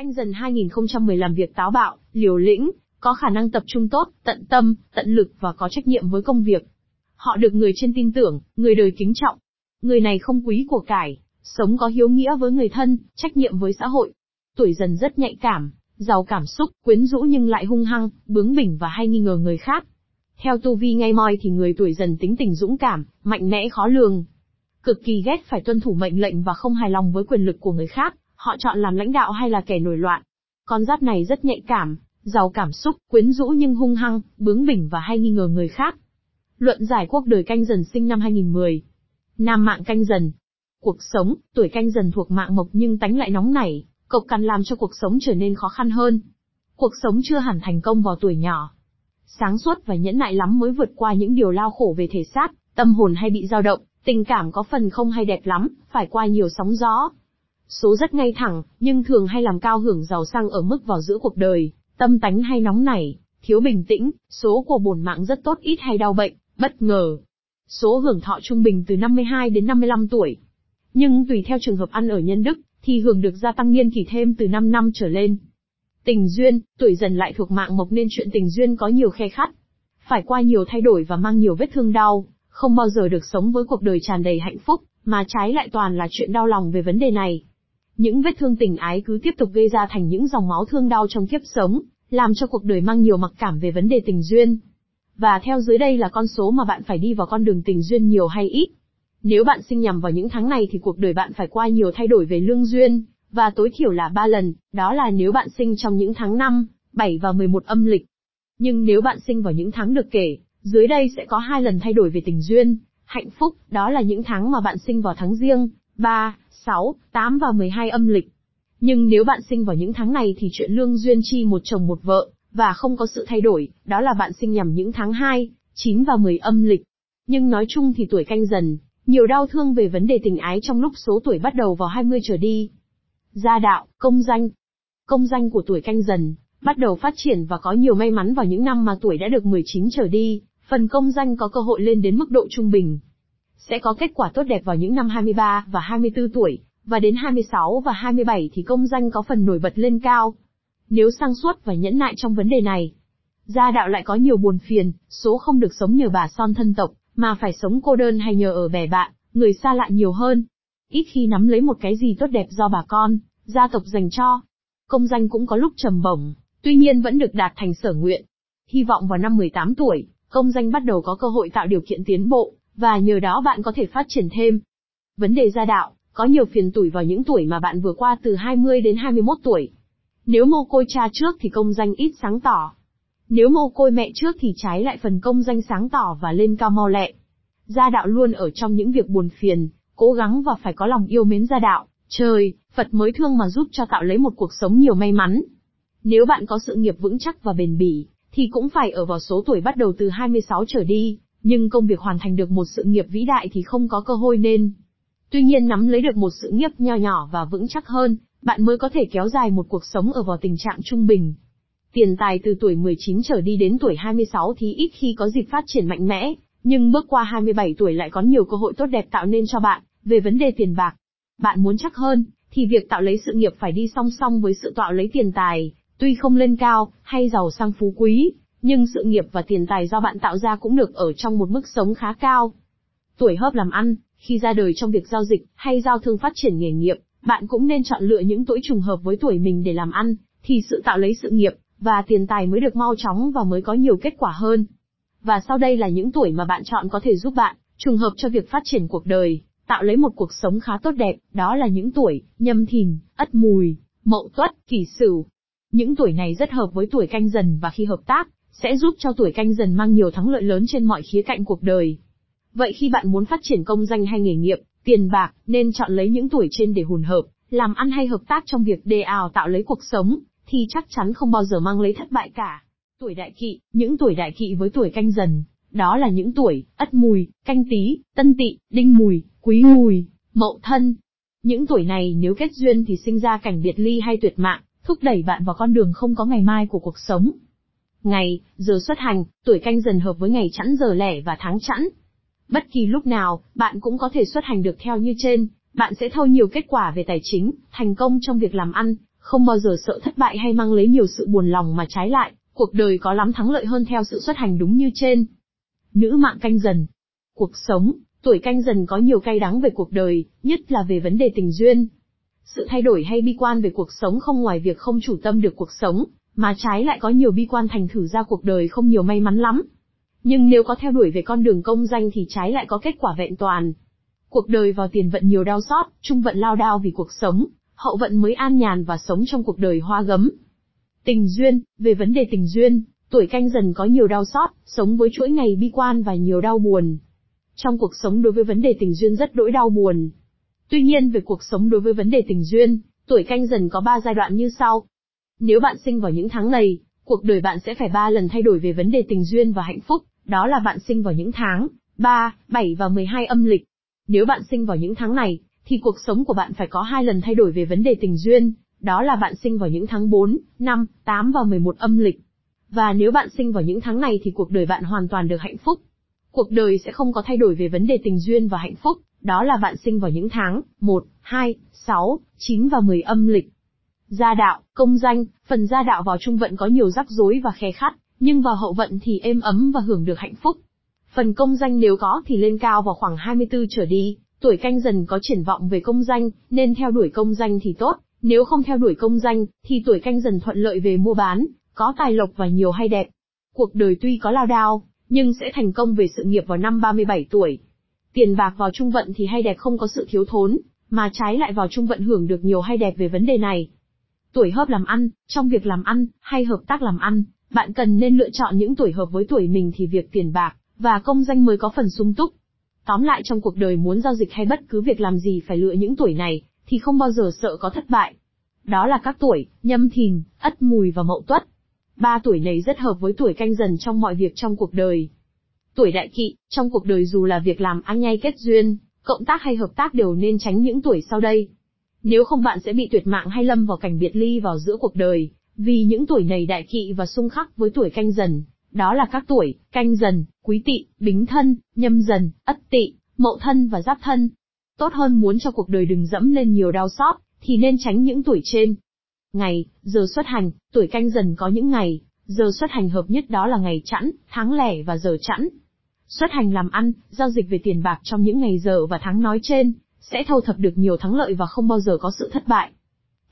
Canh dần 2010 làm việc táo bạo, liều lĩnh, có khả năng tập trung tốt, tận tâm, tận lực và có trách nhiệm với công việc. Họ được người trên tin tưởng, người đời kính trọng. Người này không quý của cải, sống có hiếu nghĩa với người thân, trách nhiệm với xã hội. Tuổi dần rất nhạy cảm, giàu cảm xúc, quyến rũ nhưng lại hung hăng, bướng bỉnh và hay nghi ngờ người khác. Theo tu vi ngay moi thì người tuổi dần tính tình dũng cảm, mạnh mẽ khó lường. Cực kỳ ghét phải tuân thủ mệnh lệnh và không hài lòng với quyền lực của người khác, họ chọn làm lãnh đạo hay là kẻ nổi loạn. Con giáp này rất nhạy cảm, giàu cảm xúc, quyến rũ nhưng hung hăng, bướng bỉnh và hay nghi ngờ người khác. Luận giải quốc đời canh dần sinh năm 2010. Nam mạng canh dần. Cuộc sống, tuổi canh dần thuộc mạng mộc nhưng tánh lại nóng nảy, cộc cằn làm cho cuộc sống trở nên khó khăn hơn. Cuộc sống chưa hẳn thành công vào tuổi nhỏ. Sáng suốt và nhẫn nại lắm mới vượt qua những điều lao khổ về thể xác, tâm hồn hay bị dao động, tình cảm có phần không hay đẹp lắm, phải qua nhiều sóng gió. Số rất ngay thẳng, nhưng thường hay làm cao hưởng giàu sang ở mức vào giữa cuộc đời, tâm tánh hay nóng nảy, thiếu bình tĩnh, số của bổn mạng rất tốt ít hay đau bệnh, bất ngờ. Số hưởng thọ trung bình từ 52 đến 55 tuổi. Nhưng tùy theo trường hợp ăn ở nhân đức, thì hưởng được gia tăng niên kỷ thêm từ 5 năm trở lên. Tình duyên, tuổi dần lại thuộc mạng mộc nên chuyện tình duyên có nhiều khe khắt. Phải qua nhiều thay đổi và mang nhiều vết thương đau, không bao giờ được sống với cuộc đời tràn đầy hạnh phúc, mà trái lại toàn là chuyện đau lòng về vấn đề này. Những vết thương tình ái cứ tiếp tục gây ra thành những dòng máu thương đau trong kiếp sống, làm cho cuộc đời mang nhiều mặc cảm về vấn đề tình duyên. Và theo dưới đây là con số mà bạn phải đi vào con đường tình duyên nhiều hay ít. Nếu bạn sinh nhầm vào những tháng này thì cuộc đời bạn phải qua nhiều thay đổi về lương duyên, và tối thiểu là 3 lần, đó là nếu bạn sinh trong những tháng 5, 7 và 11 âm lịch. Nhưng nếu bạn sinh vào những tháng được kể, dưới đây sẽ có hai lần thay đổi về tình duyên, hạnh phúc, đó là những tháng mà bạn sinh vào tháng riêng, 3, 6, 8 và 12 âm lịch. Nhưng nếu bạn sinh vào những tháng này thì chuyện lương duyên chi một chồng một vợ, và không có sự thay đổi, đó là bạn sinh nhằm những tháng 2, 9 và 10 âm lịch. Nhưng nói chung thì tuổi canh dần, nhiều đau thương về vấn đề tình ái trong lúc số tuổi bắt đầu vào 20 trở đi. Gia đạo, công danh. Công danh của tuổi canh dần, bắt đầu phát triển và có nhiều may mắn vào những năm mà tuổi đã được 19 trở đi, phần công danh có cơ hội lên đến mức độ trung bình. Sẽ có kết quả tốt đẹp vào những năm 23 và 24 tuổi, và đến 26 và 27 thì công danh có phần nổi bật lên cao. Nếu sang suốt và nhẫn nại trong vấn đề này, gia đạo lại có nhiều buồn phiền, số không được sống nhờ bà son thân tộc, mà phải sống cô đơn hay nhờ ở bè bạn, người xa lạ nhiều hơn. Ít khi nắm lấy một cái gì tốt đẹp do bà con, gia tộc dành cho. Công danh cũng có lúc trầm bổng, tuy nhiên vẫn được đạt thành sở nguyện. Hy vọng vào năm 18 tuổi, công danh bắt đầu có cơ hội tạo điều kiện tiến bộ, và nhờ đó bạn có thể phát triển thêm. Vấn đề gia đạo, có nhiều phiền tuổi vào những tuổi mà bạn vừa qua từ 20 đến 21 tuổi. Nếu mồ côi cha trước thì công danh ít sáng tỏ. Nếu mồ côi mẹ trước thì trái lại phần công danh sáng tỏ và lên cao mau lẹ. Gia đạo luôn ở trong những việc buồn phiền, cố gắng và phải có lòng yêu mến gia đạo, trời, Phật mới thương mà giúp cho tạo lấy một cuộc sống nhiều may mắn. Nếu bạn có sự nghiệp vững chắc và bền bỉ, thì cũng phải ở vào số tuổi bắt đầu từ 26 trở đi, nhưng công việc hoàn thành được một sự nghiệp vĩ đại thì không có cơ hội nên. Tuy nhiên nắm lấy được một sự nghiệp nho nhỏ và vững chắc hơn, bạn mới có thể kéo dài một cuộc sống ở vào tình trạng trung bình. Tiền tài từ tuổi 19 trở đi đến tuổi 26 thì ít khi có dịp phát triển mạnh mẽ, nhưng bước qua 27 tuổi lại có nhiều cơ hội tốt đẹp tạo nên cho bạn, về vấn đề tiền bạc. Bạn muốn chắc hơn, thì việc tạo lấy sự nghiệp phải đi song song với sự tạo lấy tiền tài, tuy không lên cao, hay giàu sang phú quý, nhưng sự nghiệp và tiền tài do bạn tạo ra cũng được ở trong một mức sống khá cao. Tuổi hợp làm ăn, khi ra đời trong việc giao dịch, hay giao thương phát triển nghề nghiệp, bạn cũng nên chọn lựa những tuổi trùng hợp với tuổi mình để làm ăn, thì sự tạo lấy sự nghiệp, và tiền tài mới được mau chóng và mới có nhiều kết quả hơn. Và sau đây là những tuổi mà bạn chọn có thể giúp bạn, trùng hợp cho việc phát triển cuộc đời, tạo lấy một cuộc sống khá tốt đẹp, đó là những tuổi, nhâm thìn, ất mùi, mậu tuất, kỷ sửu. Những tuổi này rất hợp với tuổi canh dần và khi hợp tác, sẽ giúp cho tuổi canh dần mang nhiều thắng lợi lớn trên mọi khía cạnh cuộc đời. Vậy khi bạn muốn phát triển công danh hay nghề nghiệp, tiền bạc, nên chọn lấy những tuổi trên để hùn hợp, làm ăn hay hợp tác trong việc đề ào tạo lấy cuộc sống, thì chắc chắn không bao giờ mang lấy thất bại cả. Tuổi đại kỵ, những tuổi đại kỵ với tuổi canh dần, đó là những tuổi, ất mùi, canh tý, tân tỵ, đinh mùi, quý mùi, mậu thân. Những tuổi này nếu kết duyên thì sinh ra cảnh biệt ly hay tuyệt mạng, thúc đẩy bạn vào con đường không có ngày mai của cuộc sống. Ngày, giờ xuất hành, tuổi canh dần hợp với ngày chẵn giờ lẻ và tháng chẵn. Bất kỳ lúc nào, bạn cũng có thể xuất hành được theo như trên, bạn sẽ thâu nhiều kết quả về tài chính, thành công trong việc làm ăn, Không bao giờ sợ thất bại hay mang lấy nhiều sự buồn lòng mà trái lại, cuộc đời có lắm thắng lợi hơn theo sự xuất hành đúng như trên. Nữ mạng canh dần. Cuộc sống, tuổi canh dần có nhiều cay đắng về cuộc đời, nhất là về vấn đề tình duyên. Sự thay đổi hay bi quan về cuộc sống không ngoài việc không chủ tâm được cuộc sống, mà trái lại có nhiều bi quan thành thử ra cuộc đời không nhiều may mắn lắm. Nhưng nếu có theo đuổi về con đường công danh thì trái lại có kết quả vẹn toàn. Cuộc đời vào tiền vận nhiều đau xót, trung vận lao đao vì cuộc sống, hậu vận mới an nhàn và sống trong cuộc đời hoa gấm. Tình duyên, về vấn đề tình duyên, tuổi canh dần có nhiều đau xót, sống với chuỗi ngày bi quan và nhiều đau buồn. Trong cuộc sống đối với vấn đề tình duyên rất đỗi đau buồn. Tuy nhiên về cuộc sống đối với vấn đề tình duyên, tuổi canh dần có 3 giai đoạn như sau. Nếu bạn sinh vào những tháng này, cuộc đời bạn sẽ phải ba lần thay đổi về vấn đề tình duyên và hạnh phúc, đó là bạn sinh vào những tháng 3, 7 và 12 âm lịch. Nếu bạn sinh vào những tháng này, thì cuộc sống của bạn phải có hai lần thay đổi về vấn đề tình duyên, đó là bạn sinh vào những tháng 4, 5, 8 và 11 âm lịch. Và nếu bạn sinh vào những tháng này thì cuộc đời bạn hoàn toàn được hạnh phúc. Cuộc đời sẽ không có thay đổi về vấn đề tình duyên và hạnh phúc, đó là bạn sinh vào những tháng 1, 2, 6, 9 và 10 âm lịch. Gia đạo, công danh, phần gia đạo vào trung vận có nhiều rắc rối và khe khắt, nhưng vào hậu vận thì êm ấm và hưởng được hạnh phúc. Phần công danh nếu có thì lên cao vào khoảng 24 trở đi, tuổi canh dần có triển vọng về công danh, nên theo đuổi công danh thì tốt, nếu không theo đuổi công danh, thì tuổi canh dần thuận lợi về mua bán, có tài lộc và nhiều hay đẹp. Cuộc đời tuy có lao đao, nhưng sẽ thành công về sự nghiệp vào năm 37 tuổi. Tiền bạc vào trung vận thì hay đẹp không có sự thiếu thốn, mà trái lại vào trung vận hưởng được nhiều hay đẹp về vấn đề này. Tuổi hợp làm ăn, trong việc làm ăn, hay hợp tác làm ăn, bạn cần nên lựa chọn những tuổi hợp với tuổi mình thì việc tiền bạc, và công danh mới có phần sung túc. Tóm lại trong cuộc đời muốn giao dịch hay bất cứ việc làm gì phải lựa những tuổi này, thì không bao giờ sợ có thất bại. Đó là các tuổi, nhâm thìn, ất mùi và mậu tuất. Ba tuổi này rất hợp với tuổi canh dần trong mọi việc trong cuộc đời. Tuổi đại kỵ, trong cuộc đời dù là việc làm ăn nhay kết duyên, cộng tác hay hợp tác đều nên tránh những tuổi sau đây. Nếu không bạn sẽ bị tuyệt mạng hay lâm vào cảnh biệt ly vào giữa cuộc đời, vì những tuổi này đại kỵ và xung khắc với tuổi canh dần, đó là các tuổi, canh dần, quý tỵ, bính thân, nhâm dần, ất tỵ, mậu thân và giáp thân. Tốt hơn muốn cho cuộc đời đừng dẫm lên nhiều đau xót, thì nên tránh những tuổi trên. Ngày, giờ xuất hành, tuổi canh dần có những ngày, giờ xuất hành hợp nhất đó là ngày chẵn, tháng lẻ và giờ chẵn. Xuất hành làm ăn, giao dịch về tiền bạc trong những ngày giờ và tháng nói trên, sẽ thâu thập được nhiều thắng lợi và không bao giờ có sự thất bại.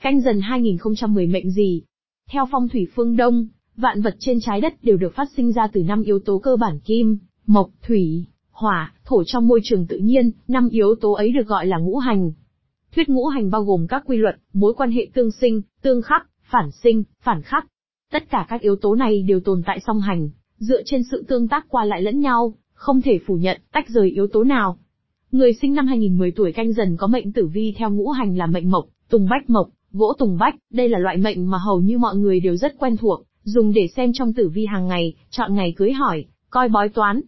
Canh dần 2010 mệnh gì? Theo phong thủy phương Đông, vạn vật trên trái đất đều được phát sinh ra từ năm yếu tố cơ bản kim, mộc, thủy, hỏa, thổ trong môi trường tự nhiên, năm yếu tố ấy được gọi là ngũ hành. Thuyết ngũ hành bao gồm các quy luật, mối quan hệ tương sinh, tương khắc, phản sinh, phản khắc. Tất cả các yếu tố này đều tồn tại song hành, dựa trên sự tương tác qua lại lẫn nhau, không thể phủ nhận, tách rời yếu tố nào. Người sinh năm 2010 tuổi canh dần có mệnh tử vi theo ngũ hành là mệnh mộc, tùng bách mộc, gỗ tùng bách, đây là loại mệnh mà hầu như mọi người đều rất quen thuộc, dùng để xem trong tử vi hàng ngày, chọn ngày cưới hỏi, coi bói toán.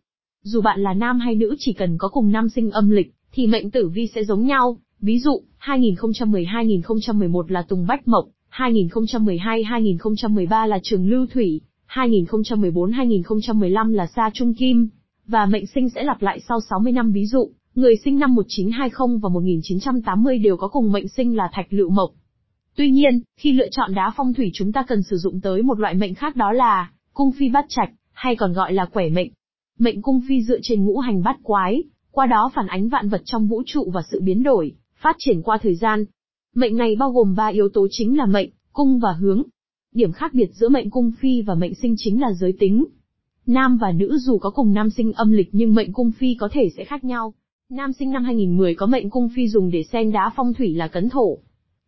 Dù bạn là nam hay nữ chỉ cần có cùng năm sinh âm lịch, thì mệnh tử vi sẽ giống nhau. Ví dụ, 2010-2011 là Tùng Bách Mộc, 2012-2013 là Trường Lưu Thủy, 2014-2015 là Sa Trung Kim, và mệnh sinh sẽ lặp lại sau 60 năm ví dụ, người sinh năm 1920 và 1980 đều có cùng mệnh sinh là Thạch Lựu Mộc. Tuy nhiên, khi lựa chọn đá phong thủy chúng ta cần sử dụng tới một loại mệnh khác đó là cung phi bát trạch, hay còn gọi là quẻ mệnh. Mệnh cung phi dựa trên ngũ hành bát quái, qua đó phản ánh vạn vật trong vũ trụ và sự biến đổi, phát triển qua thời gian. Mệnh này bao gồm ba yếu tố chính là mệnh, cung và hướng. Điểm khác biệt giữa mệnh cung phi và mệnh sinh chính là giới tính. Nam và nữ dù có cùng nam sinh âm lịch nhưng mệnh cung phi có thể sẽ khác nhau. Nam sinh năm 2010 có mệnh cung phi dùng để xem đá phong thủy là cấn thổ.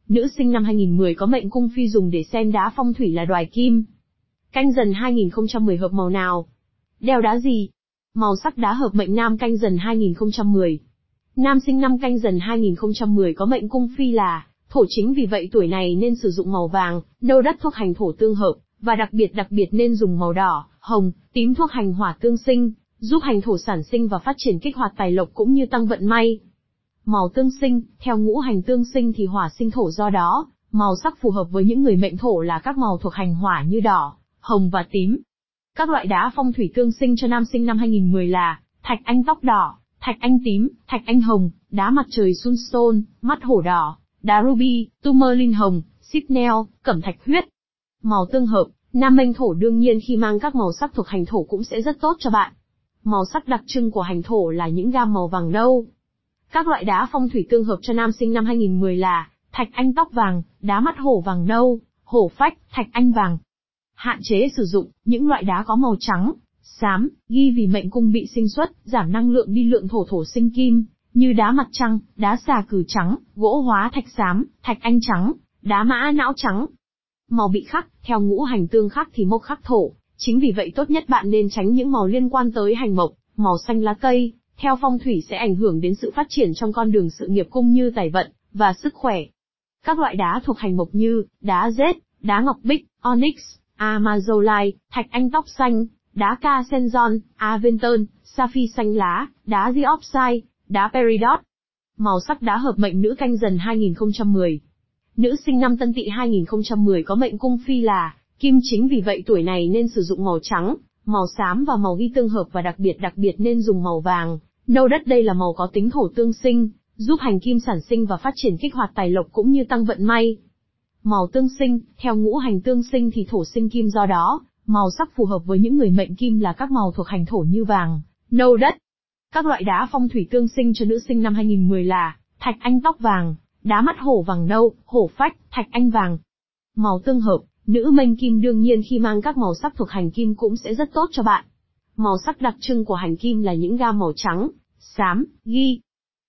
Nữ sinh năm 2010 có mệnh cung phi dùng để xem đá phong thủy là đoài kim. Canh dần 2010 hợp màu nào? Đeo đá gì? Màu sắc đá hợp mệnh nam canh dần 2010. Nam sinh năm canh dần 2010 có mệnh cung phi là thổ chính vì vậy tuổi này nên sử dụng màu vàng, nâu đất thuộc hành thổ tương hợp, và đặc biệt đặc biệt nên dùng màu đỏ, hồng, tím thuộc hành hỏa tương sinh, giúp hành thổ sản sinh và phát triển kích hoạt tài lộc cũng như tăng vận may. Màu tương sinh, theo ngũ hành tương sinh thì hỏa sinh thổ do đó, màu sắc phù hợp với những người mệnh thổ là các màu thuộc hành hỏa như đỏ, hồng và tím. Các loại đá phong thủy tương sinh cho nam sinh năm 2010 là thạch anh tóc đỏ, thạch anh tím, thạch anh hồng, đá mặt trời sunstone, mắt hổ đỏ, đá ruby, tourmaline hồng, Sipnel, cẩm thạch huyết. Màu tương hợp, nam mệnh thổ đương nhiên khi mang các màu sắc thuộc hành thổ cũng sẽ rất tốt cho bạn. Màu sắc đặc trưng của hành thổ là những gam màu vàng nâu. Các loại đá phong thủy tương hợp cho nam sinh năm 2010 là thạch anh tóc vàng, đá mắt hổ vàng nâu, hổ phách, thạch anh vàng. Hạn chế sử dụng những loại đá có màu trắng, xám, ghi vì mệnh cung bị sinh xuất, giảm năng lượng đi lượng thổ thổ sinh kim, như đá mặt trăng, đá xà cử trắng, gỗ hóa thạch xám, thạch anh trắng, đá mã não trắng. Màu bị khắc, theo ngũ hành tương khắc thì mộc khắc thổ, chính vì vậy tốt nhất bạn nên tránh những màu liên quan tới hành mộc, màu xanh lá cây, theo phong thủy sẽ ảnh hưởng đến sự phát triển trong con đường sự nghiệp cung như tài vận, và sức khỏe. Các loại đá thuộc hành mộc như, đá rết, đá ngọc bích, onyx, amazolite, thạch anh tóc xanh, đá ca senzon, aventon, sapphire xanh lá, đá diopside, đá peridot. Màu sắc đá hợp mệnh nữ canh dần 2010. Nữ sinh năm Tân Tỵ 2010 có mệnh cung phi là kim chính vì vậy tuổi này nên sử dụng màu trắng, màu xám và màu ghi tương hợp và đặc biệt đặc biệt nên dùng màu vàng. Nâu đất đây là màu có tính thổ tương sinh, giúp hành kim sản sinh và phát triển kích hoạt tài lộc cũng như tăng vận may. Màu tương sinh, theo ngũ hành tương sinh thì thổ sinh kim do đó, màu sắc phù hợp với những người mệnh kim là các màu thuộc hành thổ như vàng, nâu đất. Các loại đá phong thủy tương sinh cho nữ sinh năm 2010 là thạch anh tóc vàng, đá mắt hổ vàng nâu, hổ phách, thạch anh vàng. Màu tương hợp, nữ mệnh kim đương nhiên khi mang các màu sắc thuộc hành kim cũng sẽ rất tốt cho bạn. Màu sắc đặc trưng của hành kim là những gam màu trắng, xám, ghi.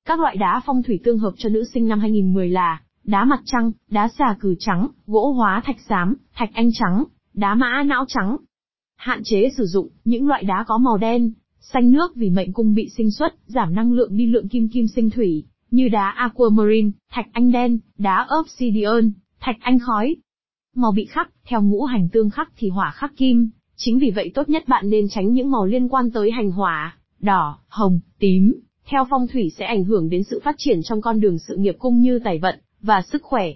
Các loại đá phong thủy tương hợp cho nữ sinh năm 2010 là đá mặt trăng, đá xà cừ trắng, gỗ hóa thạch xám, thạch anh trắng, đá mã não trắng. Hạn chế sử dụng những loại đá có màu đen, xanh nước vì mệnh cung bị sinh xuất, giảm năng lượng đi lượng kim kim sinh thủy, như đá aquamarine, thạch anh đen, đá obsidian, thạch anh khói. Màu bị khắc, theo ngũ hành tương khắc thì hỏa khắc kim, chính vì vậy tốt nhất bạn nên tránh những màu liên quan tới hành hỏa, đỏ, hồng, tím, theo phong thủy sẽ ảnh hưởng đến sự phát triển trong con đường sự nghiệp cung như tài vận và sức khỏe.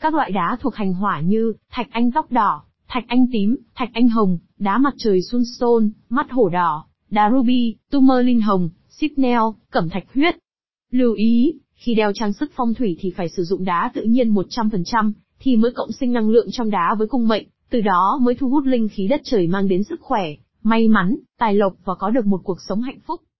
Các loại đá thuộc hành hỏa như thạch anh tóc đỏ, thạch anh tím, thạch anh hồng, đá mặt trời sunstone, mắt hổ đỏ, đá ruby, tourmaline hồng, sipnel, cẩm thạch huyết. Lưu ý, khi đeo trang sức phong thủy thì phải sử dụng đá tự nhiên 100%, thì mới cộng sinh năng lượng trong đá với cung mệnh, từ đó mới thu hút linh khí đất trời mang đến sức khỏe, may mắn, tài lộc và có được một cuộc sống hạnh phúc.